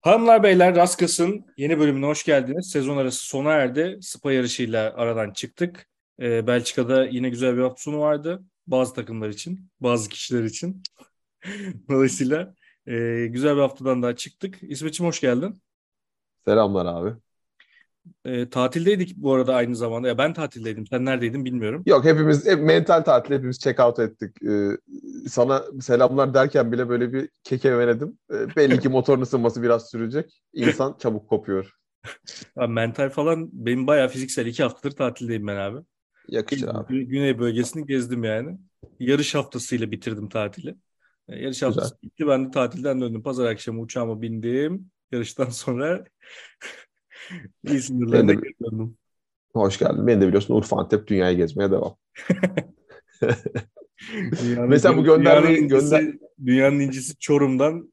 Hanımlar beyler Raskas'ın yeni bölümüne hoş geldiniz. Sezon arası sona erdi. Spa yarışıyla aradan çıktık. Ee, Belçika'da yine güzel bir hafta sonu vardı. Bazı takımlar için, bazı kişiler için. Dolayısıyla e, güzel bir haftadan daha çıktık. İsmet'ciğim hoş geldin. Selamlar abi. E, tatildeydik bu arada aynı zamanda. Ya ben tatildeydim. Sen neredeydin bilmiyorum. Yok hepimiz hep mental tatil hepimiz check out ettik. Ee, sana selamlar derken bile böyle bir kekemeledim. Ee, belli ki motorun ısınması biraz sürecek. İnsan çabuk kopuyor. Abi, mental falan benim bayağı fiziksel. iki haftadır tatildeyim ben abi. Yakışır abi. Güney bölgesini gezdim yani. Yarış haftasıyla bitirdim tatili. E, yarış haftası bitti. Ben de tatilden döndüm. Pazar akşamı uçağıma bindim. Yarıştan sonra iyi sınırlarına döndüm. Hoş geldin. Beni de biliyorsun Urfa Antep dünyayı gezmeye devam. Dünyanın, Mesela bu göndermeyi dünyanın incisi, gönder dünyanın incisi Çorum'dan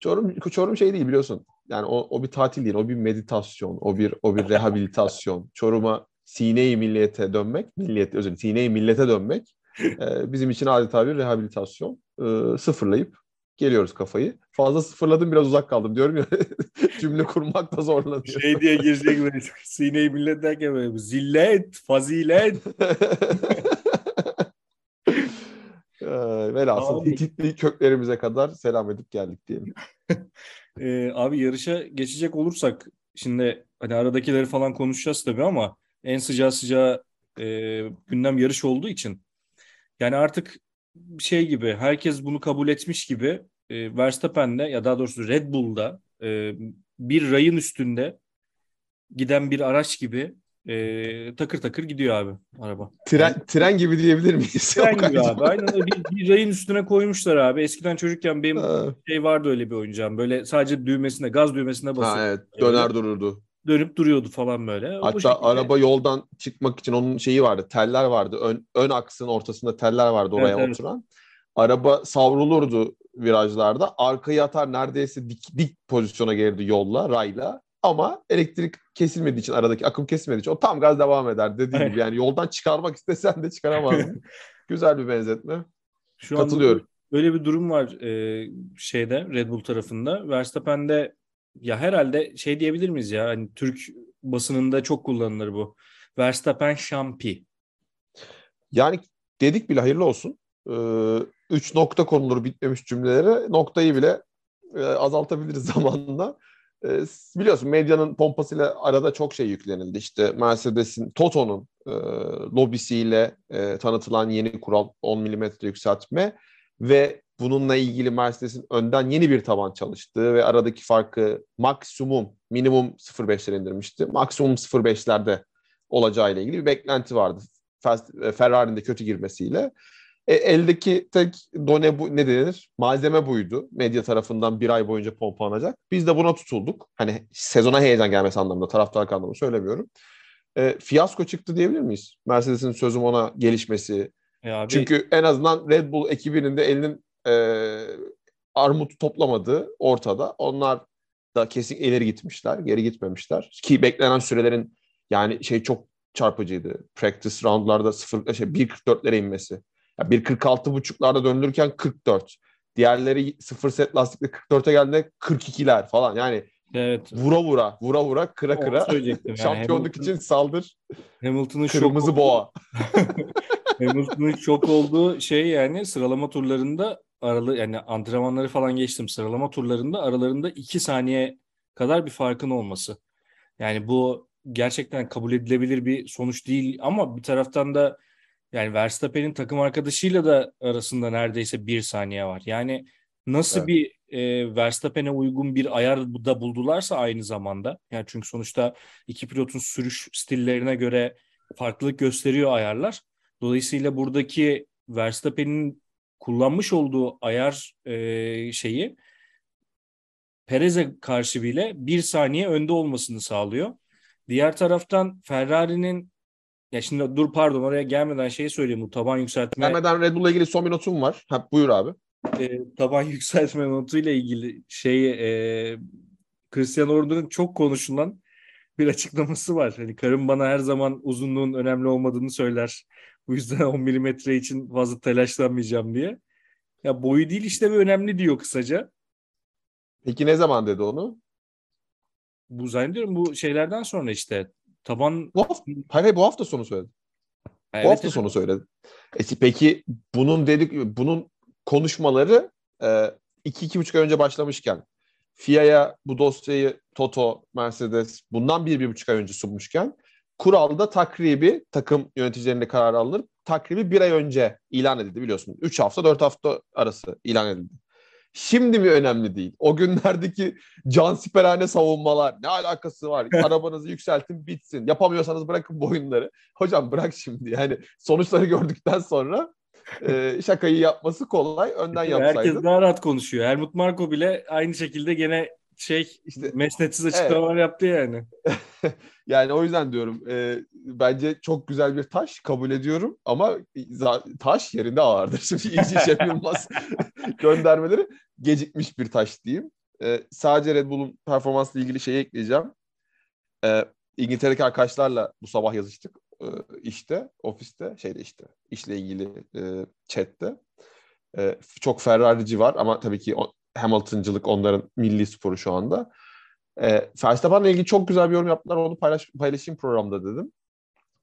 Çorum Çorum şey değil biliyorsun. Yani o, o bir tatil değil, o bir meditasyon, o bir o bir rehabilitasyon. Çorum'a sine-i milliyete dönmek, milliyet özür sine-i millete dönmek e, bizim için adeta bir rehabilitasyon. E, sıfırlayıp geliyoruz kafayı. Fazla sıfırladım biraz uzak kaldım diyorum ya. cümle kurmakta zorlanıyorum. şey diye girecek böyle sine-i millet derken böyle zillet, fazilet. Velhasıl Abi. Köklerimize kadar selam edip geldik diyelim. Ee, abi yarışa geçecek olursak şimdi hani aradakileri falan konuşacağız tabii ama en sıcağı sıcağı e, gündem yarış olduğu için yani artık şey gibi herkes bunu kabul etmiş gibi e, Verstappen'de ya daha doğrusu Red Bull'da e, bir rayın üstünde giden bir araç gibi e, takır takır gidiyor abi araba. Tren, tren gibi diyebilir miyiz? Tren gibi abi. Aynen öyle bir, bir rayın üstüne koymuşlar abi. Eskiden çocukken benim Ha, şey vardı öyle bir oyuncağım. Böyle sadece düğmesine, gaz düğmesine ha, basıyor. evet döner dururdu. Dönüp duruyordu falan böyle. Bu Hatta şekilde- araba yoldan çıkmak için onun şeyi vardı. Teller vardı. Ön, ön aksın ortasında teller vardı oraya Evet, evet. oturan. Araba savrulurdu virajlarda. Arkayı atar neredeyse dik, dik pozisyona gelirdi yolla, rayla. Ama elektrik kesilmediği için, aradaki akım kesilmediği için o tam gaz devam eder dediğim Evet. gibi. Yani yoldan çıkarmak istesen de çıkaramazdın. Güzel bir benzetme. Şu anda Katılıyorum. Böyle bir durum var e, şeyde Red Bull tarafında. Verstappen'de ya herhalde şey diyebilir miyiz ya? Hani Türk basınında çok kullanılır bu. Verstappen şampi. Yani dedik bile hayırlı olsun. Ee, üç nokta konulur bitmemiş cümlelere. Noktayı bile e, azaltabiliriz zamanla. Ee, biliyorsun medyanın pompasıyla arada çok şey yüklenildi. İşte Mercedes'in, Toto'nun e, lobisiyle e, tanıtılan yeni kural 10 mm yükseltme ve bununla ilgili Mercedes'in önden yeni bir taban çalıştığı ve aradaki farkı maksimum, minimum 0.5'lere indirmişti. Maksimum 0.5'lerde olacağıyla ilgili bir beklenti vardı. E, Ferrari'nin de kötü girmesiyle. E, eldeki tek done bu ne denir? Malzeme buydu. Medya tarafından bir ay boyunca pompalanacak. Biz de buna tutulduk. Hani sezona heyecan gelmesi anlamında, taraftarlık anlamında söylemiyorum. E, fiyasko çıktı diyebilir miyiz? Mercedes'in sözüm ona gelişmesi. E abi, Çünkü en azından Red Bull ekibinin de elinin e, armut toplamadığı ortada. Onlar da kesin ileri gitmişler, geri gitmemişler. Ki beklenen sürelerin yani şey çok çarpıcıydı. Practice roundlarda 0 şey 1.44'lere inmesi. Yani 1.46.5'larda döndürürken 44. Diğerleri 0 set lastikle 44'e geldiğinde 42'ler falan. Yani evet. vura vura, vura vura, kıra kıra. yani. Şampiyonluk Hamilton- için saldır. Hamilton'ın şok Kırmızı boğa. Hamilton'ın şok olduğu şey yani sıralama turlarında aralı yani antrenmanları falan geçtim sıralama turlarında aralarında 2 saniye kadar bir farkın olması. Yani bu gerçekten kabul edilebilir bir sonuç değil ama bir taraftan da yani Verstappen'in takım arkadaşıyla da arasında neredeyse bir saniye var. Yani nasıl Evet. bir e, Verstappen'e uygun bir ayar da buldularsa aynı zamanda. Yani çünkü sonuçta iki pilotun sürüş stillerine göre farklılık gösteriyor ayarlar. Dolayısıyla buradaki Verstappen'in kullanmış olduğu ayar e, şeyi Perez'e karşı bile bir saniye önde olmasını sağlıyor. Diğer taraftan Ferrari'nin ya şimdi dur pardon oraya gelmeden şeyi söyleyeyim bu taban yükseltme Gelmeden Red Bull'la ilgili son bir notum var. Ha, buyur abi. e, taban yükseltme notuyla ilgili şeyi e, Cristiano Ronaldo'nun çok konuşulan bir açıklaması var. Hani karım bana her zaman uzunluğun önemli olmadığını söyler. Bu yüzden 10 milimetre için fazla telaşlanmayacağım diye. Ya boyu değil işte bir önemli diyor kısaca. Peki ne zaman dedi onu? Bu zannediyorum bu şeylerden sonra işte taban... Bu hafta, hayır, hayır bu hafta sonu söyledi. Evet, bu hafta evet. sonu söyledi. E, peki bunun dedik bunun konuşmaları e, iki iki buçuk ay önce başlamışken FIA'ya bu dosyayı Toto, Mercedes bundan bir, bir buçuk ay önce sunmuşken kuralda takribi takım yöneticilerinde karar alınır. Takribi bir ay önce ilan edildi biliyorsun. Üç hafta, dört hafta arası ilan edildi. Şimdi mi önemli değil? O günlerdeki can siperhane savunmalar ne alakası var? Arabanızı yükseltin bitsin. Yapamıyorsanız bırakın bu oyunları. Hocam bırak şimdi. Yani sonuçları gördükten sonra e, şakayı yapması kolay. Önden yapsaydın. Herkes daha rahat konuşuyor. Helmut Marko bile aynı şekilde gene şey İşte- mesnetsiz açıklamalar yaptı yani. Yani o yüzden diyorum e, bence çok güzel bir taş kabul ediyorum ama taş yerinde ağırdır. Şimdi iyice Cem Yılmaz göndermeleri gecikmiş bir taş diyeyim. E, sadece Red Bull'un performansla ilgili şeyi ekleyeceğim. E, İngiltere'deki arkadaşlarla bu sabah yazıştık e, işte, ofiste, şeyde işte, işle ilgili e, chatte. E, çok Ferrari'ci var ama tabii ki o, Hamilton'cılık onların milli sporu şu anda. E, Verstappen'le ilgili çok güzel bir yorum yaptılar. Onu paylaş, paylaşayım programda dedim.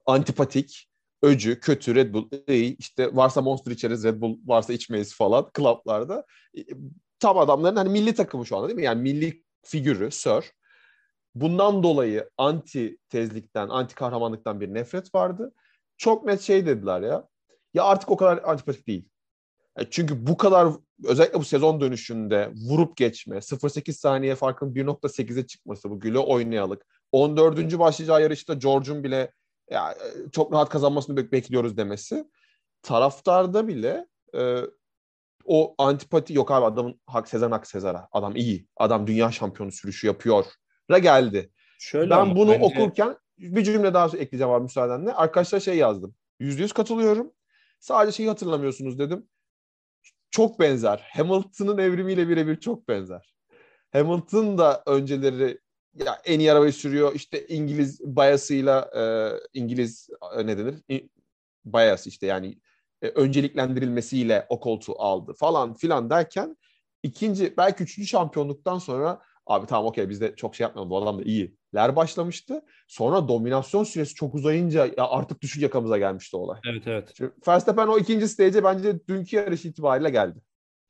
Antipatik, öcü, kötü Red Bull, iyi. işte varsa Monster içeriz, Red Bull varsa içmeyiz falan klaplarda. E, tam adamların hani milli takımı şu anda değil mi? Yani milli figürü, Sir. Bundan dolayı anti tezlikten, anti kahramanlıktan bir nefret vardı. Çok net şey dediler ya. Ya artık o kadar antipatik değil. E, Çünkü bu kadar özellikle bu sezon dönüşünde vurup geçme, 0.8 saniye farkın 1.8'e çıkması bu güle oynayalık. 14. başlayacağı yarışta George'un bile ya, e, çok rahat kazanmasını bek- bekliyoruz demesi. Taraftarda bile e, o antipati yok abi adamın hak Sezen hak Sezar'a. Adam iyi. Adam dünya şampiyonu sürüşü yapıyor. Ra geldi. Şöyle ben bunu bence- okurken bir cümle daha ekleyeceğim abi müsaadenle. Arkadaşlar şey yazdım. Yüzde yüz katılıyorum. Sadece şeyi hatırlamıyorsunuz dedim. Çok benzer. Hamilton'ın evrimiyle birebir çok benzer. Hamilton da önceleri ya en iyi arabayı sürüyor. İşte İngiliz bayasıyla e, İngiliz e, ne denir? Bias işte yani e, önceliklendirilmesiyle o koltuğu aldı falan filan derken ikinci belki üçüncü şampiyonluktan sonra abi tamam okey biz de çok şey yapmayalım bu adam da iyiler başlamıştı. Sonra dominasyon süresi çok uzayınca ya artık düşük yakamıza gelmişti olay. Evet evet. Şimdi Verstappen o ikinci stage'e bence dünkü yarış itibariyle geldi.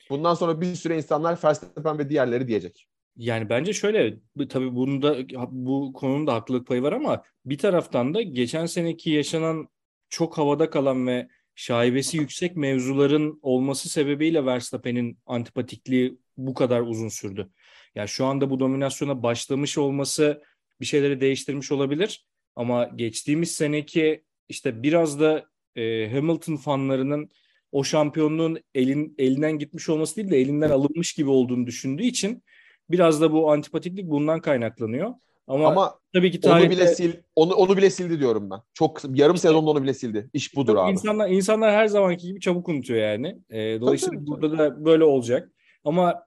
Bundan sonra bir süre insanlar Verstappen ve diğerleri diyecek. Yani bence şöyle tabii bunda bu konunun da haklılık payı var ama bir taraftan da geçen seneki yaşanan çok havada kalan ve şaibesi yüksek mevzuların olması sebebiyle Verstappen'in antipatikliği bu kadar uzun sürdü. Yani şu anda bu dominasyona başlamış olması bir şeyleri değiştirmiş olabilir ama geçtiğimiz seneki işte biraz da e, Hamilton fanlarının o şampiyonluğun elin, elinden gitmiş olması değil de elinden alınmış gibi olduğunu düşündüğü için Biraz da bu antipatiklik bundan kaynaklanıyor. Ama, Ama tabii ki onu tarihte bile sil onu onu bile sildi diyorum ben. Çok yarım sezonda onu bile sildi. İş budur abi. insanlar insanlar her zamanki gibi çabuk unutuyor yani. Ee, dolayısıyla tabii, burada da böyle olacak. Ama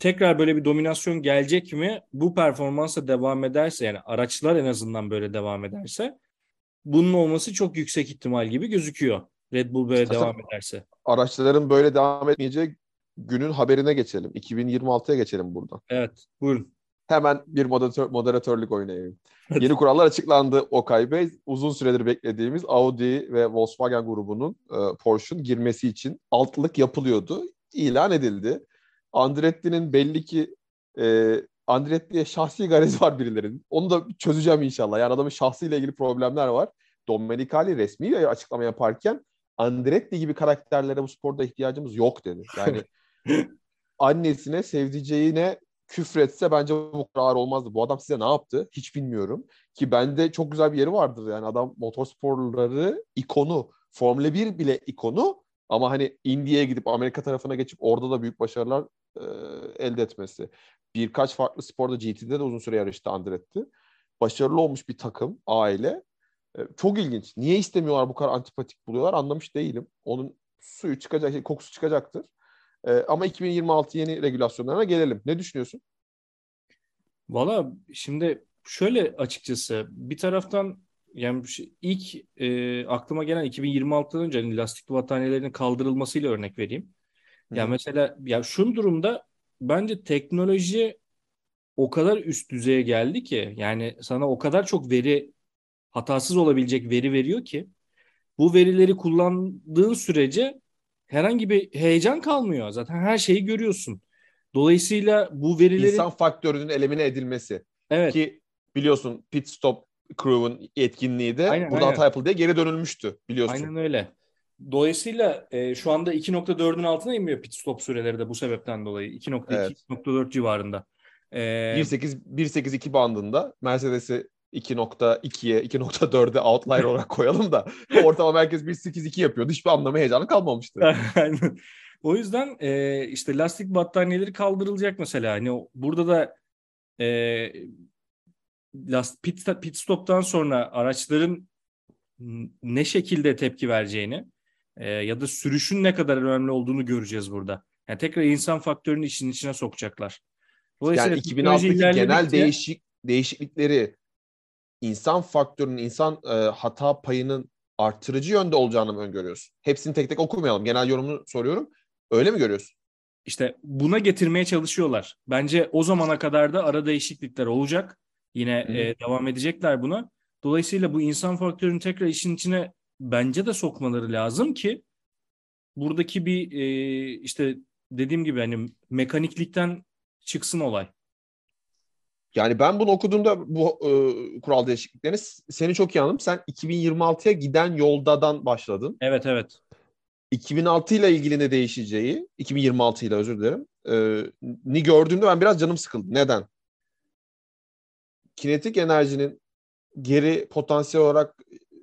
tekrar böyle bir dominasyon gelecek mi? Bu performansa devam ederse yani araçlar en azından böyle devam ederse bunun olması çok yüksek ihtimal gibi gözüküyor. Red Bull böyle İstersen- devam ederse. Araçların böyle devam etmeyeceği günün haberine geçelim. 2026'ya geçelim buradan. Evet, buyurun. Hemen bir moderatör, moderatörlük oynayayım. Yeni kurallar açıklandı Okay Bey. Uzun süredir beklediğimiz Audi ve Volkswagen grubunun e, Porsche'un girmesi için altlık yapılıyordu. İlan edildi. Andretti'nin belli ki e, Andretti'ye şahsi garezi var birilerinin. Onu da çözeceğim inşallah. Yani adamın şahsıyla ilgili problemler var. Domenicali resmi bir açıklama yaparken Andretti gibi karakterlere bu sporda ihtiyacımız yok dedi. Yani annesine, sevdiceğine küfretse bence bu kadar ağır olmazdı. Bu adam size ne yaptı? Hiç bilmiyorum. Ki bende çok güzel bir yeri vardır. Yani adam motorsporları ikonu. Formula 1 bile ikonu. Ama hani India'ya gidip Amerika tarafına geçip orada da büyük başarılar e, elde etmesi. Birkaç farklı sporda GT'de de uzun süre yarıştı Andretti. Başarılı olmuş bir takım, aile. E, çok ilginç. Niye istemiyorlar bu kadar antipatik buluyorlar anlamış değilim. Onun suyu çıkacak, kokusu çıkacaktır. E, ama 2026 yeni regülasyonlarına gelelim. Ne düşünüyorsun? Valla şimdi şöyle açıkçası bir taraftan yani şey- ilk e, aklıma gelen 2026'dan önce hani lastikli battaniyelerinin kaldırılmasıyla örnek vereyim. Ya mesela ya şu durumda bence teknoloji o kadar üst düzeye geldi ki yani sana o kadar çok veri hatasız olabilecek veri veriyor ki bu verileri kullandığın sürece herhangi bir heyecan kalmıyor. Zaten her şeyi görüyorsun. Dolayısıyla bu verileri... İnsan faktörünün elimine edilmesi. Evet. Ki biliyorsun pit stop crew'un etkinliği de Aynen, buradan aynen. hata yapıldı diye geri dönülmüştü biliyorsun. Aynen öyle. Dolayısıyla e, şu anda 2.4'ün altına inmiyor pit stop süreleri de bu sebepten dolayı. 2.2, Evet. 2.4 civarında. E, 1.8 1.8-2 bandında Mercedes'i 2.2'ye 2.4'e outlier olarak koyalım da ortalama herkes 1.8-2 yapıyordu. Hiçbir anlamı heyecanı kalmamıştı. Aynen. O yüzden e, işte lastik battaniyeleri kaldırılacak mesela. Hani burada da e, last, pit, pit stop'tan sonra araçların ne şekilde tepki vereceğini e, ya da sürüşün ne kadar önemli olduğunu göreceğiz burada. Yani tekrar insan faktörünü işin içine sokacaklar. Dolayısıyla Yani teknoloji 2006'daki genel değişik değişiklikleri insan faktörünün, insan e, hata payının artırıcı yönde olacağını mı öngörüyorsun? Hepsini tek tek okumayalım. Genel yorumunu soruyorum. Öyle mi görüyorsun? İşte buna getirmeye çalışıyorlar. Bence o zamana kadar da ara değişiklikler olacak. Yine hı. e, devam edecekler buna. Dolayısıyla bu insan faktörünü tekrar işin içine bence de sokmaları lazım ki buradaki bir e, işte dediğim gibi hani mekaniklikten çıksın olay. Yani ben bunu okuduğumda bu e, kural değişikliklerini seni çok iyi anladım. Sen 2026'ya giden yoldadan başladın. Evet evet. 2006 ile ilgili ne değişeceği, 2026 ile özür dilerim, e, ni gördüğümde ben biraz canım sıkıldı. Neden? Kinetik enerjinin geri potansiyel olarak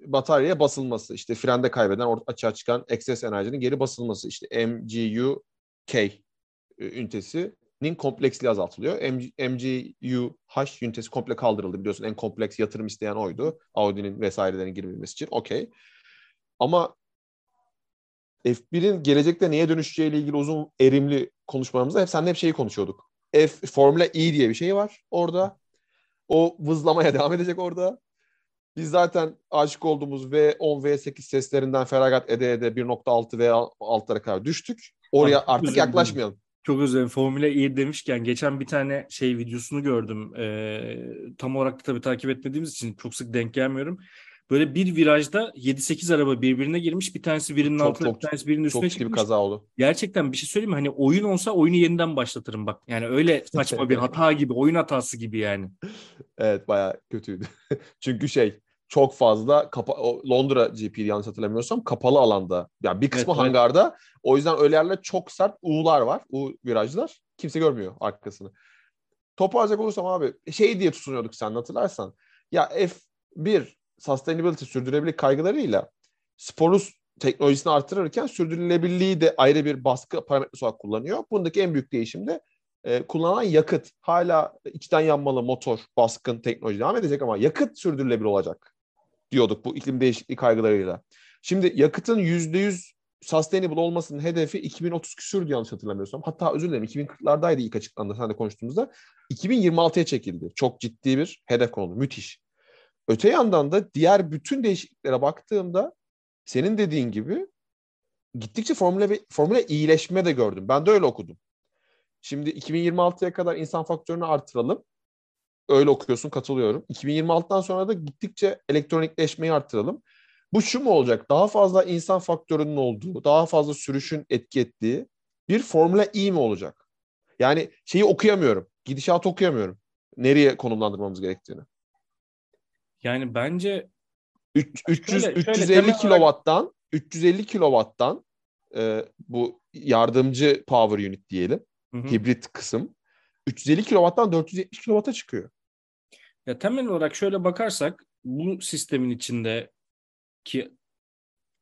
bataryaya basılması, işte frende kaybeden açığa çıkan ekses enerjinin geri basılması, işte MGU-K e, ünitesinin kompleksliği azaltılıyor. MG, MGU-H ünitesi komple kaldırıldı. Biliyorsun en kompleks yatırım isteyen oydu. Audi'nin vesairelerinin girmemesi için. Okey. Ama F1'in gelecekte neye dönüşeceğiyle ilgili uzun erimli konuşmalarımızda hep seninle hep şeyi konuşuyorduk. F Formula E diye bir şey var orada. O vızlamaya devam edecek orada. Biz zaten aşık olduğumuz V10, V8 seslerinden feragat ede ede 1.6 ve altlara kadar düştük. Oraya Abi, artık yaklaşmayalım. Çok özür dilerim. Formula E demişken geçen bir tane şey videosunu gördüm. Ee, tam olarak tabii takip etmediğimiz için çok sık denk gelmiyorum. Böyle bir virajda 7-8 araba birbirine girmiş. Bir tanesi birinin Çok, altına, çok, bir tanesi birinin Çok üstüne bir çıkmış. kaza oldu. Gerçekten bir şey söyleyeyim mi? Hani oyun olsa oyunu yeniden başlatırım bak. Yani öyle saçma bir hata gibi, oyun hatası gibi yani. Evet bayağı kötüydü. Çünkü şey çok fazla kapa- Londra GP yanlış hatırlamıyorsam kapalı alanda. Yani bir kısmı Evet, evet. hangarda. O yüzden öyle yerlerde çok sert U'lar var. U virajlar. Kimse görmüyor arkasını. Toparlayacak olursam abi şey diye tutunuyorduk sen hatırlarsan. Ya F1 sustainability sürdürülebilirlik kaygılarıyla sporus teknolojisini artırırken sürdürülebilirliği de ayrı bir baskı parametresi olarak kullanıyor. Bundaki en büyük değişim de e, kullanılan yakıt. Hala içten yanmalı motor baskın teknoloji devam edecek ama yakıt sürdürülebilir olacak diyorduk bu iklim değişikliği kaygılarıyla. Şimdi yakıtın %100 sustainable olmasının hedefi 2030 küsürdü yanlış hatırlamıyorsam. Hatta özür dilerim 2040'lardaydı ilk açıklandı sen de konuştuğumuzda. 2026'ya çekildi. Çok ciddi bir hedef konuldu. Müthiş. Öte yandan da diğer bütün değişikliklere baktığımda senin dediğin gibi gittikçe formüle formüle iyileşme de gördüm. Ben de öyle okudum. Şimdi 2026'ya kadar insan faktörünü artıralım. Öyle okuyorsun katılıyorum. 2026'dan sonra da gittikçe elektronikleşmeyi artıralım. Bu şu mu olacak? Daha fazla insan faktörünün olduğu, daha fazla sürüşün etki ettiği bir Formula E mi olacak? Yani şeyi okuyamıyorum. Gidişatı okuyamıyorum. Nereye konumlandırmamız gerektiğini. Yani bence Üç- 300 Şöyle- şöyle 350 temel olarak- kilowatttan 350 kilowatttan e, bu yardımcı power unit diyelim. Hı hı. Hibrit kısım 350 kilowatttan 470 kilowatta çıkıyor. Ya temel olarak şöyle bakarsak bu sistemin içindeki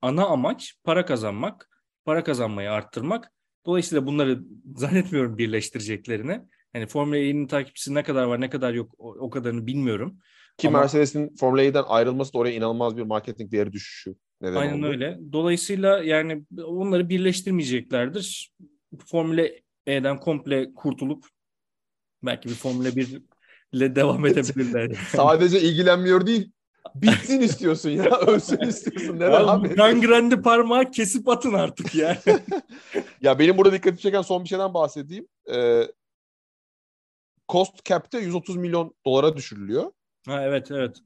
ana amaç para kazanmak, para kazanmayı arttırmak. Dolayısıyla bunları zannetmiyorum birleştireceklerini. Hani Formula E'nin takipçisi ne kadar var ne kadar yok o, o kadarını bilmiyorum. Ki Ama- Mercedes'in Formula E'den ayrılması da oraya inanılmaz bir marketing değeri düşüşü neden Aynen oldu. öyle. Dolayısıyla yani onları birleştirmeyeceklerdir. Formula E'den komple kurtulup belki bir Formula 1 ile devam edebilirler. Sadece ilgilenmiyor değil, bitsin istiyorsun ya, ölsün istiyorsun. Ne Abi? Gangrendi parmağı kesip atın artık ya. Ya benim burada dikkatimi çeken son bir şeyden bahsedeyim. Ee, cost cap'te 130 milyon dolara düşürülüyor. Ha evet evet.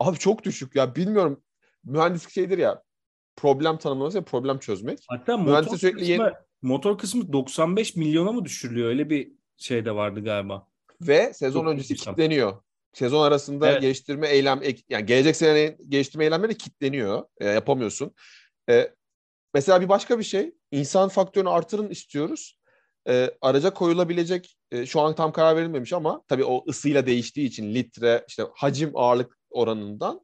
Abi çok düşük ya bilmiyorum. Mühendislik şeydir ya. Problem tanımlaması ve problem çözmek. Hatta motor sürekli kısmı, yeni... motor kısmı 95 milyona mı düşürülüyor? Öyle bir şey de vardı galiba. Ve sezon çok öncesi kitleniyor. Sezon arasında evet. geliştirme eylem yani gelecek sene geliştirme eylemleri kitleniyor. E, yapamıyorsun. E, mesela bir başka bir şey. insan faktörünü artırın istiyoruz. E, araca koyulabilecek e, şu an tam karar verilmemiş ama tabii o ısıyla değiştiği için litre işte hacim ağırlık oranından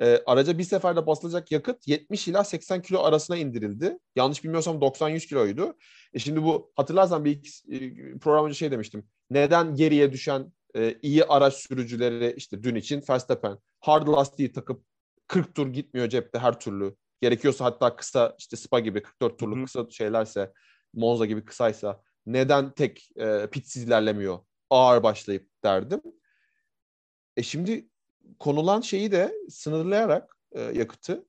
e, araca bir seferde basılacak yakıt 70 ila 80 kilo arasına indirildi. Yanlış bilmiyorsam 90-100 kiloydu. E şimdi bu hatırlarsan bir e, program önce şey demiştim. Neden geriye düşen e, iyi araç sürücüleri işte dün için Verstappen hard lastiği takıp 40 tur gitmiyor cepte her türlü. Gerekiyorsa hatta kısa işte Spa gibi 44 turluk Hı-hı. kısa şeylerse Monza gibi kısaysa neden tek e, pitsiz ilerlemiyor ağır başlayıp derdim. E şimdi konulan şeyi de sınırlayarak e, yakıtı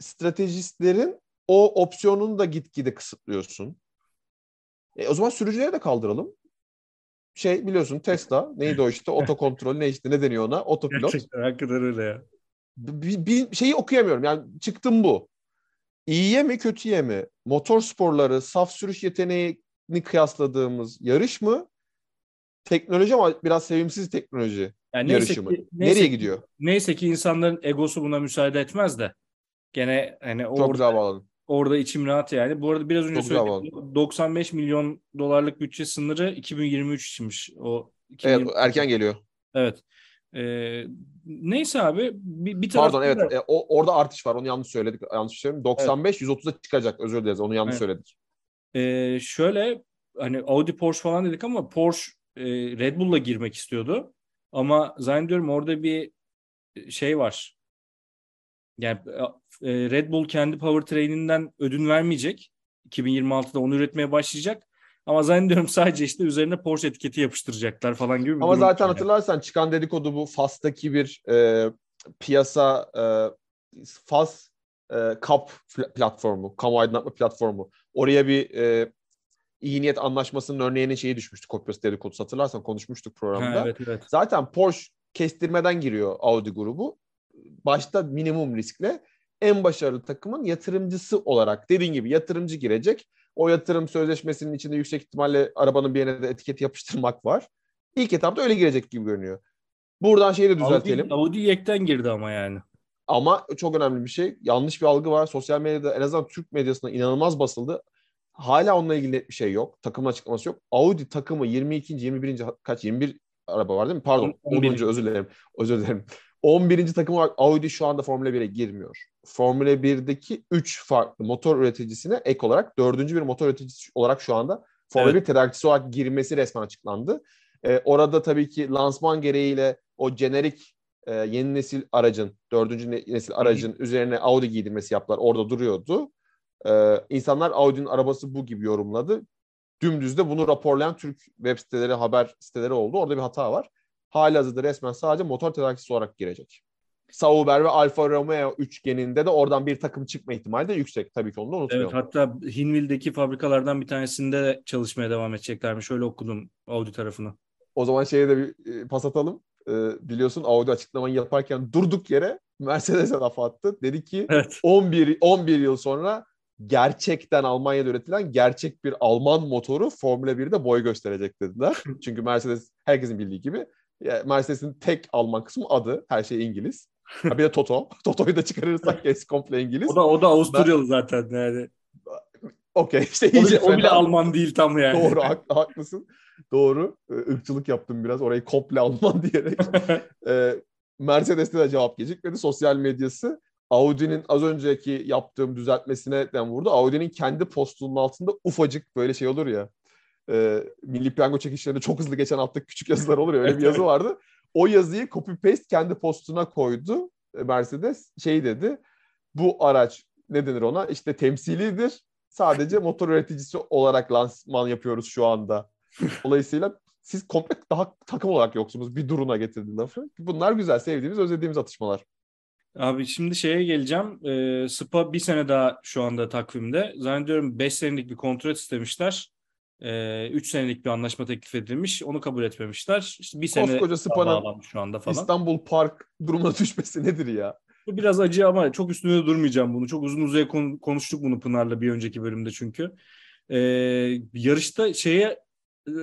stratejistlerin o opsiyonunu da gitgide kısıtlıyorsun. E, o zaman sürücülere de kaldıralım. Şey biliyorsun Tesla neydi o işte otokontrol ne işte ne deniyor ona otopilot. Gerçekten hakikaten öyle ya. Bir, bir şeyi okuyamıyorum yani çıktım bu. İyiye mi kötüye mi? Motor sporları, saf sürüş yeteneğini kıyasladığımız yarış mı? Teknoloji ama biraz sevimsiz teknoloji. Yani neyse Ki, neyse Nereye gidiyor? Neyse ki insanların egosu buna müsaade etmez de. Gene hani Çok orada, içim rahat yani. Bu arada biraz önce Çok söyledim. 95 milyon dolarlık bütçe sınırı 2023 içinmiş. O 2023. Evet erken geliyor. Evet. Ee, neyse abi bir, bir Pardon evet da... e, o, orada artış var onu yanlış söyledik yanlış söylüyorum 95 evet. 130'a çıkacak özür dileriz onu yanlış evet. söyledik. Ee, şöyle hani Audi Porsche falan dedik ama Porsche e, Red Bull'la girmek istiyordu. Ama zannediyorum orada bir e, şey var. Yani e, Red Bull kendi powertrain'inden ödün vermeyecek. 2026'da onu üretmeye başlayacak. Ama zannediyorum sadece işte üzerine Porsche etiketi yapıştıracaklar falan gibi bir Ama zaten yani. hatırlarsan çıkan dedikodu bu FAS'taki bir e, piyasa e, FAS e, CAP platformu, kamu aydınlatma platformu. Oraya bir e, iyi niyet anlaşmasının örneğine şeyi düşmüştü. Kopyası dedikodusu hatırlarsan konuşmuştuk programda. Ha, evet, evet. Zaten Porsche kestirmeden giriyor Audi grubu. Başta minimum riskle en başarılı takımın yatırımcısı olarak dediğin gibi yatırımcı girecek. O yatırım sözleşmesinin içinde yüksek ihtimalle arabanın bir yerine de etiket yapıştırmak var. İlk etapta öyle girecek gibi görünüyor. Buradan şeyi de düzeltelim. Audi, Audi yekten girdi ama yani. Ama çok önemli bir şey. Yanlış bir algı var. Sosyal medyada en azından Türk medyasında inanılmaz basıldı. Hala onunla ilgili net bir şey yok. Takımın açıklaması yok. Audi takımı 22. 21. kaç 21 araba var değil mi? Pardon 11. 10. özür dilerim. Özür dilerim. 11. takım olarak Audi şu anda Formula 1'e girmiyor. Formula 1'deki 3 farklı motor üreticisine ek olarak 4. bir motor üreticisi olarak şu anda Formula evet. 1 tedarikçisi olarak girmesi resmen açıklandı. Ee, orada tabii ki lansman gereğiyle o jenerik e, yeni nesil aracın, dördüncü nesil aracın üzerine Audi giydirmesi yaptılar. Orada duruyordu. Ee, insanlar Audi'nin arabası bu gibi yorumladı. Dümdüz de bunu raporlayan Türk web siteleri, haber siteleri oldu. Orada bir hata var. Halihazırda resmen sadece motor tedarikçisi olarak girecek. Sauber ve Alfa Romeo üçgeninde de oradan bir takım çıkma ihtimali de yüksek. Tabii ki onu da unutmayalım. Evet, hatta Hinwil'deki fabrikalardan bir tanesinde de çalışmaya devam edeceklermiş. Öyle okudum Audi tarafını. O zaman şeye de bir e, pas atalım. Ee, biliyorsun Audi açıklamayı yaparken durduk yere Mercedes'e laf attı. Dedi ki evet. 11 11 yıl sonra gerçekten Almanya'da üretilen gerçek bir Alman motoru Formula 1'de boy gösterecek dediler. Çünkü Mercedes herkesin bildiği gibi Mercedes'in tek Alman kısmı adı. Her şey İngiliz. Ha bir de Toto. Toto'yu da çıkarırsak kes komple İngiliz. O da o da Avusturyalı ben... zaten yani. Okey işte iyice o, bile, o bile Alman değil tam yani. Doğru hak, haklısın. Doğru. Irkçılık yaptım biraz. Orayı komple Alman diyerek. ee, Mercedes'te de cevap gecikmedi. Sosyal medyası Audi'nin az önceki yaptığım düzeltmesine den vurdu. Audi'nin kendi postunun altında ufacık böyle şey olur ya. E, Milli Piyango çekişlerinde çok hızlı geçen altta küçük yazılar olur ya öyle bir yazı vardı. O yazıyı copy paste kendi postuna koydu e, Mercedes. Şey dedi. Bu araç ne denir ona? İşte temsilidir. Sadece motor üreticisi olarak lansman yapıyoruz şu anda. Dolayısıyla siz komple daha takım olarak yoksunuz. Bir duruna getirdi lafı. Bunlar güzel, sevdiğimiz, özlediğimiz atışmalar. Abi şimdi şeye geleceğim. E, Spa bir sene daha şu anda takvimde. Zannediyorum 5 senelik bir kontrat istemişler. 3 senelik bir anlaşma teklif edilmiş. Onu kabul etmemişler. İşte bir sene Koskoca Spa'nın şu anda falan. İstanbul Park durumuna düşmesi nedir ya? Bu biraz acı ama çok üstüne durmayacağım bunu. Çok uzun kon- konuştuk bunu Pınar'la bir önceki bölümde çünkü. Ee, yarışta şeye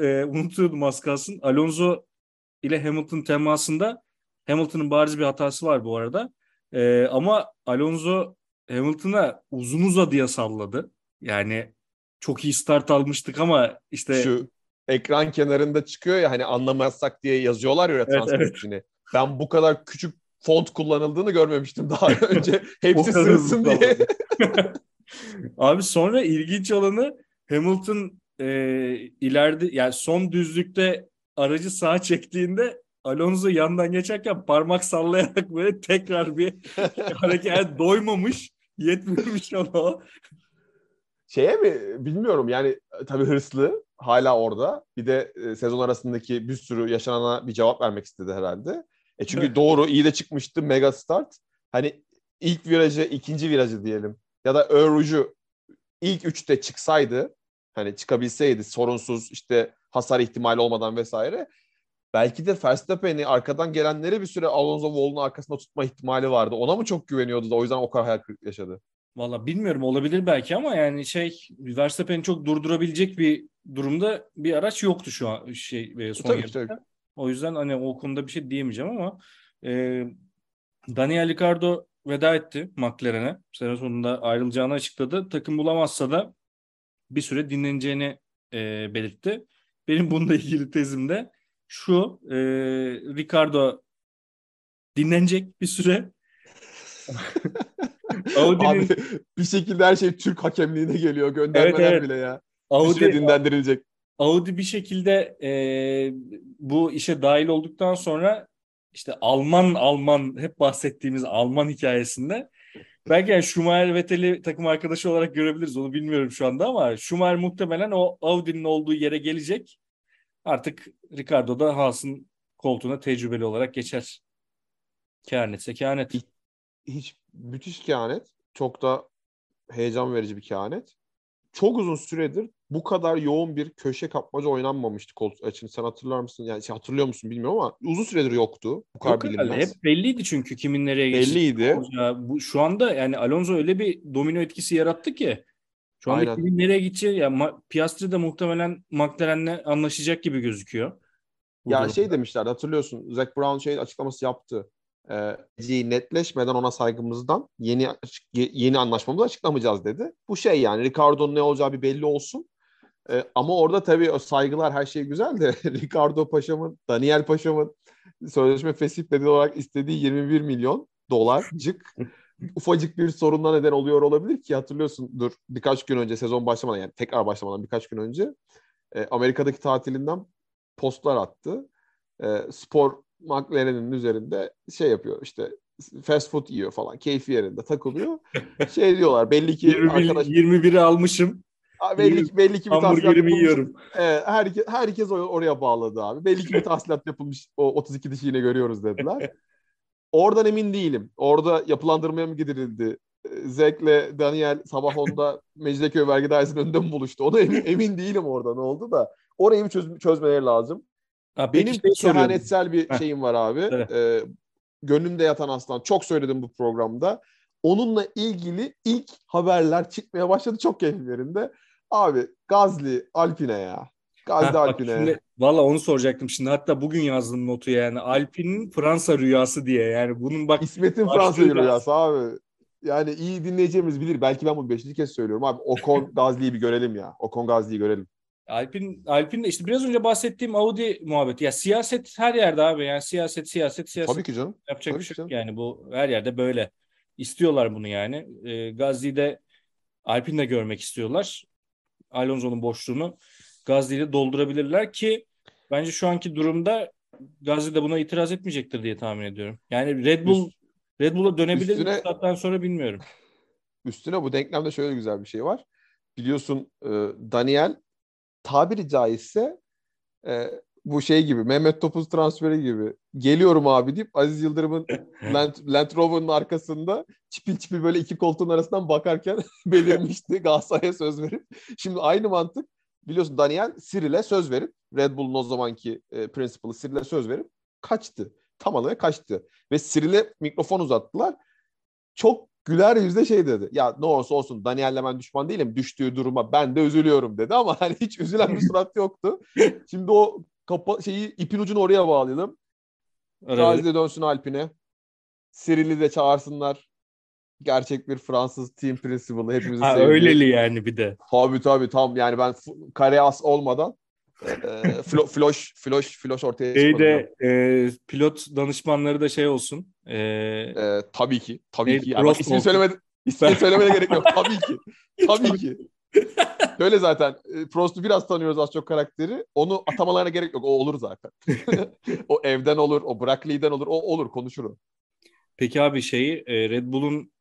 e, unutuyordum az kalsın. Alonso ile Hamilton temasında Hamilton'ın bariz bir hatası var bu arada. Ee, ama Alonso Hamilton'a uzun uzadıya salladı. Yani çok iyi start almıştık ama işte Şu ekran kenarında çıkıyor ya hani anlamazsak diye yazıyorlar ya Evet, transkriptini. Ben bu kadar küçük font kullanıldığını görmemiştim daha önce. Hepsi sığsın diye. Abi sonra ilginç olanı Hamilton e, ileride yani son düzlükte aracı sağa çektiğinde Alonso yandan geçerken parmak sallayarak böyle tekrar bir hareket yani doymamış yetmemiş ona. Şeye mi bilmiyorum yani tabii hırslı hala orada. Bir de e, sezon arasındaki bir sürü yaşanana bir cevap vermek istedi herhalde. E çünkü doğru iyi de çıkmıştı mega start. Hani ilk virajı, ikinci virajı diyelim ya da Örucu ilk üçte çıksaydı hani çıkabilseydi sorunsuz işte hasar ihtimali olmadan vesaire belki de Verstappen'i arkadan gelenleri bir süre Alonso Wall'un arkasında tutma ihtimali vardı. Ona mı çok güveniyordu da o yüzden o kadar hayal kırıklığı yaşadı? Valla bilmiyorum olabilir belki ama yani şey Verstappen'i çok durdurabilecek bir durumda bir araç yoktu şu an şey e, son Tabii ki, yarışta. tabii. O yüzden hani o konuda bir şey diyemeyeceğim ama e, Daniel Ricciardo veda etti McLaren'e. Sene sonunda ayrılacağını açıkladı. Takım bulamazsa da bir süre dinleneceğini e, belirtti. Benim bununla ilgili tezim de şu. E, Ricardo dinlenecek bir süre. Audi'nin Abi bir şekilde her şey Türk hakemliğine geliyor. Göndermeler Evet, evet. bile ya. Bir Audi, dinlendirilecek. Audi bir şekilde e, bu işe dahil olduktan sonra işte Alman Alman hep bahsettiğimiz Alman hikayesinde belki yani Schumacher Vettel'i takım arkadaşı olarak görebiliriz onu bilmiyorum şu anda ama Schumacher muhtemelen o Audi'nin olduğu yere gelecek. Artık Ricardo da Haas'ın koltuğuna tecrübeli olarak geçer. Kehanetse kehanet. Hiç müthiş kehanet. Çok da heyecan verici bir kehanet. Çok uzun süredir bu kadar yoğun bir köşe kapmaca oynanmamıştı koltuk açın. Sen hatırlar mısın? Yani şey, hatırlıyor musun bilmiyorum ama uzun süredir yoktu. Bu kadar Yok bilinmez. Hep belliydi çünkü kimin nereye geçtiği. Belliydi. Bu şu anda yani Alonso öyle bir domino etkisi yarattı ki şu anda Aynen. kimin nereye gideceği ya Ma- Piastri de muhtemelen McLaren'le anlaşacak gibi gözüküyor. Ya durumda. şey demişlerdi hatırlıyorsun. Zac Brown şey açıklaması yaptı. Ee, netleşmeden ona saygımızdan yeni yeni anlaşmamızı açıklamayacağız dedi. Bu şey yani Ricardo'nun ne olacağı bir belli olsun. Ee, ama orada tabii o saygılar her şey güzel de Ricardo Paşa'mın, Daniel Paşa'mın sözleşme fesih bedeli olarak istediği 21 milyon dolarcık ufacık bir sorunla neden oluyor olabilir ki hatırlıyorsundur birkaç gün önce sezon başlamadan yani tekrar başlamadan birkaç gün önce e, Amerika'daki tatilinden postlar attı. E, spor McLaren'in üzerinde şey yapıyor işte fast food yiyor falan keyfi yerinde takılıyor. Şey diyorlar belli ki 21, arkadaş 21'i almışım. Belli ki belli ki bir tahsilat yapılmış. yiyorum. Evet, herkes, herkes or- oraya bağladı abi. Belli ki bir tahsilat yapılmış. O 32 dişi yine görüyoruz dediler. Oradan emin değilim. Orada yapılandırmaya mı gidirildi? Ee, Zek'le Daniel sabah onda Mecidiyeköy vergi dairesinin önünde mi buluştu? Ona emin, emin değilim orada ne oldu da. Orayı bir çöz- çözmeleri lazım. Ha, Benim şey kehanetsel bir Heh. şeyim var abi. Evet. Ee, gönlümde yatan aslan. Çok söyledim bu programda. Onunla ilgili ilk haberler çıkmaya başladı. Çok keyifli yerinde. Abi Gazli Alpine ya. Ha, bak Alpine. şimdi, valla onu soracaktım şimdi. Hatta bugün yazdım notu yani. Alpine'in Fransa rüyası diye. Yani bunun bak İsmet'in Fransa lazım. rüyası abi. Yani iyi dinleyeceğimiz bilir. Belki ben bunu beşinci kez söylüyorum abi. Ocon Gazli'yi bir görelim ya. Ocon Gazli'yi görelim. Alpin Alpin işte biraz önce bahsettiğim Audi muhabbeti. Ya siyaset her yerde abi. Yani siyaset siyaset siyaset. Tabii ki canım. Yapacak tabii bir şey yok yani bu her yerde böyle. İstiyorlar bunu yani. E, Gazli'de Alpin'le görmek istiyorlar. Alonso'nun boşluğunu Gazli'yle doldurabilirler ki bence şu anki durumda Gazli de buna itiraz etmeyecektir diye tahmin ediyorum. Yani Red Bull Red Bull'a dönebilir mi üstüne- bu saatten sonra bilmiyorum. Üstüne bu denklemde şöyle güzel bir şey var. Biliyorsun e, Daniel tabiri caizse e, bu şey gibi Mehmet Topuz transferi gibi geliyorum abi deyip Aziz Yıldırım'ın Land, Land Rover'ın arkasında çipil çipil böyle iki koltuğun arasından bakarken belirmişti Galatasaray'a söz verip. Şimdi aynı mantık biliyorsun Daniel Cyril'e söz verip Red Bull'un o zamanki e, principal'ı Cyril'e söz verip kaçtı. Tam olarak kaçtı. Ve Cyril'e mikrofon uzattılar. Çok güler yüzde şey dedi. Ya ne olursa olsun Daniel'le ben düşman değilim. Düştüğü duruma ben de üzülüyorum dedi ama hani hiç üzülen bir surat yoktu. Şimdi o kapa şeyi ipin ucunu oraya bağlayalım. Gazi dönsün Alpine. Cyril'i de çağırsınlar. Gerçek bir Fransız team principal'ı hepimizin ha, sevdiği. Öyleli yani bir de. Tabii tabii tam yani ben kare as olmadan e, flo, floş floş floş ortaya Şeyde e, pilot danışmanları da şey olsun. E, e, tabii ki. Tabii neydi? ki. Yani bak, ismini söylemedi. İsmini söylemene gerek yok. Tabii ki. Tabii ki. Böyle zaten e, Prost'u biraz tanıyoruz az çok karakteri. Onu atamalarına gerek yok. O olur zaten. o evden olur, o Brackley'den olur. O olur, konuşur o. Peki abi şeyi e, Red Bull'un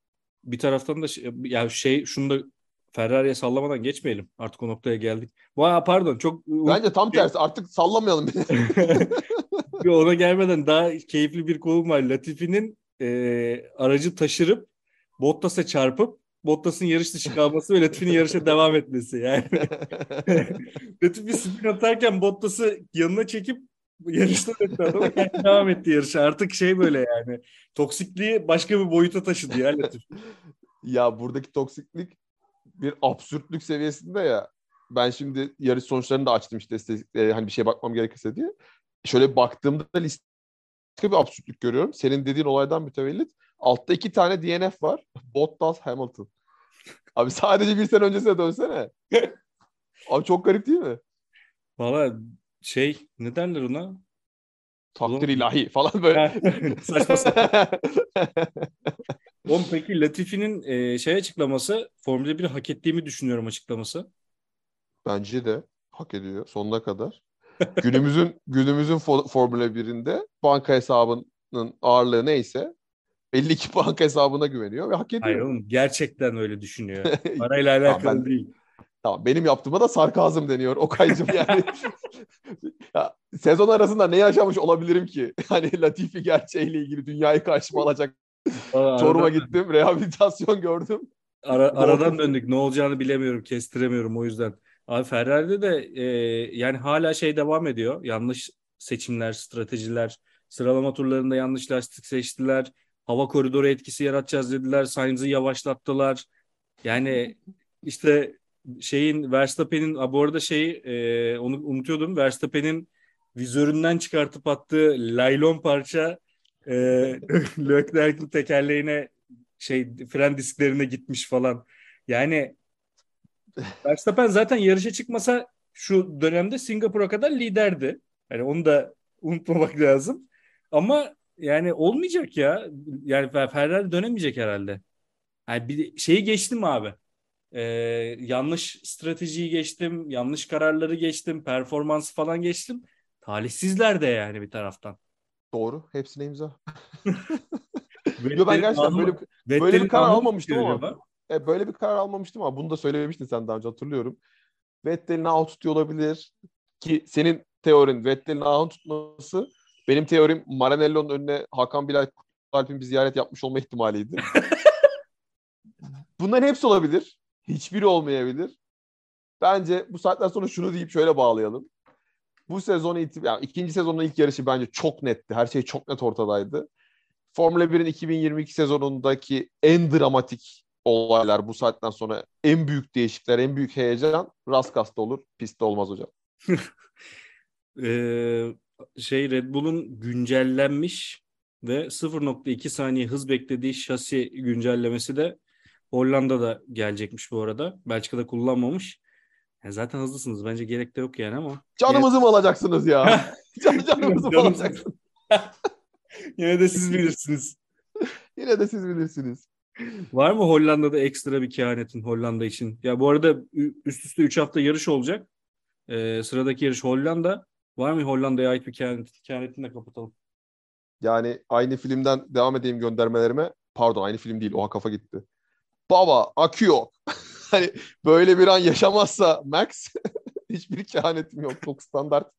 bir taraftan da şey, ya şey şunu da Ferrari'ye sallamadan geçmeyelim. Artık o noktaya geldik. Vay pardon çok Bence tam tersi. Artık sallamayalım. Ona gelmeden daha keyifli bir kolum var. Latifi'nin e, aracı taşırıp Bottas'a çarpıp Bottas'ın yarış dışı kalması ve Latifi'nin yarışa devam etmesi. Yani Latifi spin atarken Bottas'ı yanına çekip yarıştan etti adamı devam etti yarışa. Artık şey böyle yani toksikliği başka bir boyuta taşıdı ya ya buradaki toksiklik bir absürtlük seviyesinde ya. Ben şimdi yarış sonuçlarını da açtım işte e, hani bir şeye bakmam gerekirse diye. Şöyle baktığımda liste bir absürtlük görüyorum. Senin dediğin olaydan mütevellit. Altta iki tane DNF var. Bottas, Hamilton. Abi sadece bir sene öncesine dönsene. Abi çok garip değil mi? Valla şey ne derler ona? Takdir ilahi falan böyle. Saçma sapan. Oğlum peki Latifi'nin e, şey açıklaması Formula 1 hak ettiğimi düşünüyorum açıklaması. Bence de hak ediyor sonuna kadar. günümüzün günümüzün Formula 1'inde banka hesabının ağırlığı neyse belli ki banka hesabına güveniyor ve hak ediyor. Hayır oğlum gerçekten öyle düşünüyor. Parayla alakalı ben, değil. Tamam benim yaptığıma da sarkazm deniyor o kaycım yani. ya, sezon arasında ne yaşamış olabilirim ki? Hani Latifi gerçeğiyle ilgili dünyayı karşıma alacak. Çorum'a gittim, rehabilitasyon gördüm. Ara, aradan döndük. Ne olacağını bilemiyorum, kestiremiyorum o yüzden. Abi Ferrari'de de e, yani hala şey devam ediyor. Yanlış seçimler, stratejiler, sıralama turlarında yanlış lastik seçtiler. Hava koridoru etkisi yaratacağız dediler. Sainz'ı yavaşlattılar. Yani işte şeyin Verstappen'in bu arada şeyi e, onu unutuyordum. Verstappen'in vizöründen çıkartıp attığı laylon parça e, Leclerc'in tekerleğine şey fren disklerine gitmiş falan. Yani Verstappen zaten yarışa çıkmasa şu dönemde Singapur'a kadar liderdi. Yani onu da unutmamak lazım. Ama yani olmayacak ya. Yani Ferrari dönemeyecek herhalde. Yani bir şeyi geçtim abi. Ee, yanlış stratejiyi geçtim, yanlış kararları geçtim, performansı falan geçtim. Talihsizler de yani bir taraftan. Doğru. Hepsine imza. Yo ben gerçekten böyle, böyle bir karar almamıştım ama. E, böyle bir karar almamıştım ama bunu da söylemiştin sen daha önce hatırlıyorum. Vettel'in out tutuyor olabilir ki senin teorin Vettel'in out tutması benim teorim Maranello'nun önüne Hakan Bilal Alp'in bir ziyaret yapmış olma ihtimaliydi. Bunların hepsi olabilir. Hiçbiri olmayabilir. Bence bu saatten sonra şunu deyip şöyle bağlayalım. Bu sezon itib yani ikinci sezonun ilk yarışı bence çok netti. Her şey çok net ortadaydı. Formula 1'in 2022 sezonundaki en dramatik olaylar bu saatten sonra en büyük değişiklikler, en büyük heyecan Raskas'ta olur, pistte olmaz hocam. ee, şey Red Bull'un güncellenmiş ve 0.2 saniye hız beklediği şasi güncellemesi de Hollanda'da gelecekmiş bu arada. Belçika'da kullanmamış. Yani zaten hızlısınız. Bence gerek de yok yani ama. Canımızı mı alacaksınız ya? Can, canımızı mı alacaksınız? Yine de siz bilirsiniz. Yine de siz bilirsiniz. Var mı Hollanda'da ekstra bir kehanetin Hollanda için? Ya bu arada üst üste 3 hafta yarış olacak. Ee, sıradaki yarış Hollanda. Var mı Hollanda'ya ait bir kehanet, kehanetini de kapatalım. Yani aynı filmden devam edeyim göndermelerime. Pardon aynı film değil. Oha kafa gitti. Baba akıyor. hani böyle bir an yaşamazsa Max hiçbir kehanetim yok. Çok standart,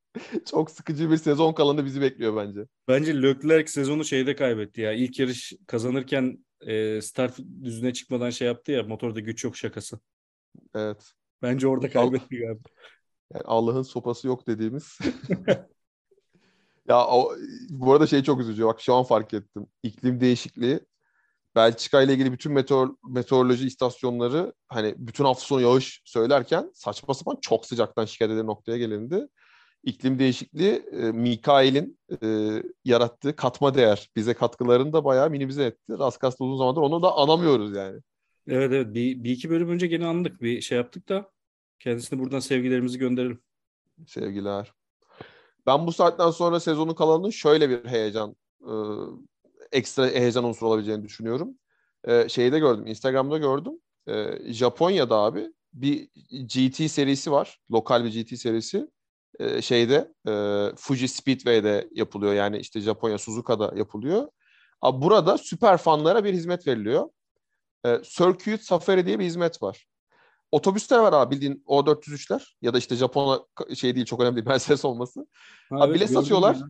çok sıkıcı bir sezon kalanı bizi bekliyor bence. Bence Leclerc sezonu şeyde kaybetti ya. İlk yarış kazanırken e, start düzüne çıkmadan şey yaptı ya motorda güç yok şakası. Evet. Bence orada kaybetti galiba. Yani Allah'ın sopası yok dediğimiz. ya o, bu arada şey çok üzücü. Bak şu an fark ettim. İklim değişikliği Belçika ile ilgili bütün meteor, meteoroloji istasyonları hani bütün hafta sonu yağış söylerken saçma sapan çok sıcaktan şikayet eden noktaya gelindi. İklim değişikliği e, Mikail'in e, yarattığı katma değer bize katkılarını da bayağı minimize etti. Raskas'ta uzun zamandır onu da anamıyoruz yani. Evet evet bir, bir iki bölüm önce gene andık bir şey yaptık da kendisine buradan sevgilerimizi gönderelim. Sevgiler. Ben bu saatten sonra sezonun kalanının şöyle bir heyecan e, ekstra heyecan unsuru olabileceğini düşünüyorum. E, şeyde gördüm, Instagram'da gördüm. E, Japonya'da abi bir GT serisi var. Lokal bir GT serisi. E, şeyde e, Fuji Speedway'de yapılıyor. Yani işte Japonya Suzuka'da yapılıyor. Abi burada süper fanlara bir hizmet veriliyor. E, Circuit Safari diye bir hizmet var. Otobüsler var abi bildiğin O403'ler ya da işte Japon şey değil çok önemli değil Mercedes olması. Abi evet, bilet satıyorlar. Ya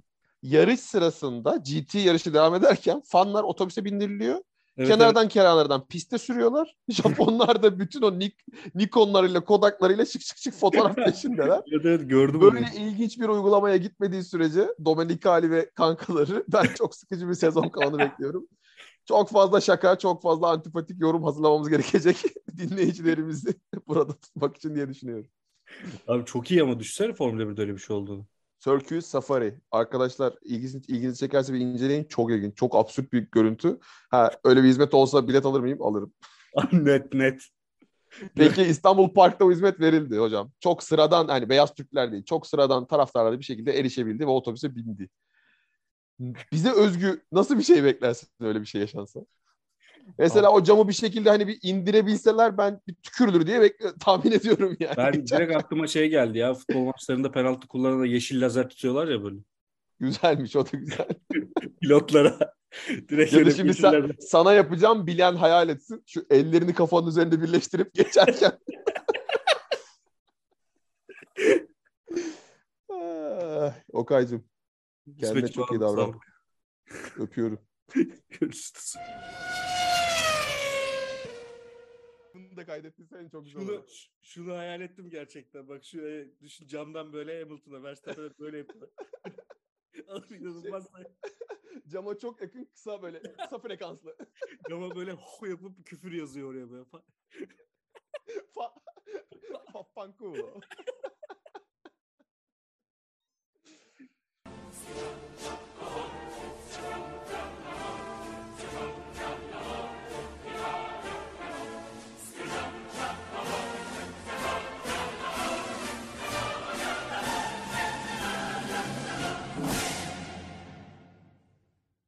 yarış sırasında GT yarışı devam ederken fanlar otobüse bindiriliyor. Evet, Kenardan evet. kenarlardan piste sürüyorlar. Japonlar da bütün o Nik Nikonlarıyla, Kodaklarıyla şık şık şık fotoğraf peşindeler. evet, evet gördüm Böyle onu. ilginç bir uygulamaya gitmediği sürece Domenicali ve kankaları ben çok sıkıcı bir sezon kalanı bekliyorum. Çok fazla şaka, çok fazla antipatik yorum hazırlamamız gerekecek dinleyicilerimizi burada tutmak için diye düşünüyorum. Abi çok iyi ama düşünsene Formula 1'de öyle bir şey olduğunu. Circus Safari. Arkadaşlar ilginizi, ilginizi çekerse bir inceleyin. Çok ilginç. Çok absürt bir görüntü. Ha öyle bir hizmet olsa bilet alır mıyım? Alırım. net net. Peki İstanbul Park'ta o hizmet verildi hocam. Çok sıradan hani beyaz Türkler değil. Çok sıradan taraftarlar bir şekilde erişebildi ve otobüse bindi. Bize özgü nasıl bir şey beklersin öyle bir şey yaşansa? Mesela Abi. o camı bir şekilde hani bir indirebilseler ben bir tükürülür diye bekle, tahmin ediyorum yani. Ben direkt aklıma şey geldi ya futbol maçlarında penaltı kullanan yeşil lazer tutuyorlar ya böyle. Güzelmiş o da güzel. Pilotlara. Direkt ya şimdi sen, sana yapacağım bilen hayal etsin. Şu ellerini kafanın üzerinde birleştirip geçerken. Okay'cığım. Kendine çok iyi davran. Öpüyorum. Görüşürüz. Da kaydettiysen çok güzel şunu, olur. Şunu hayal ettim gerçekten. Bak şu düşün camdan böyle Hamilton'a Verstappen'e böyle yapıyor. İnanılmaz. Cama çok yakın kısa böyle kısa frekanslı. Cama böyle ho yapıp küfür yazıyor oraya böyle. Fa fa fanculo.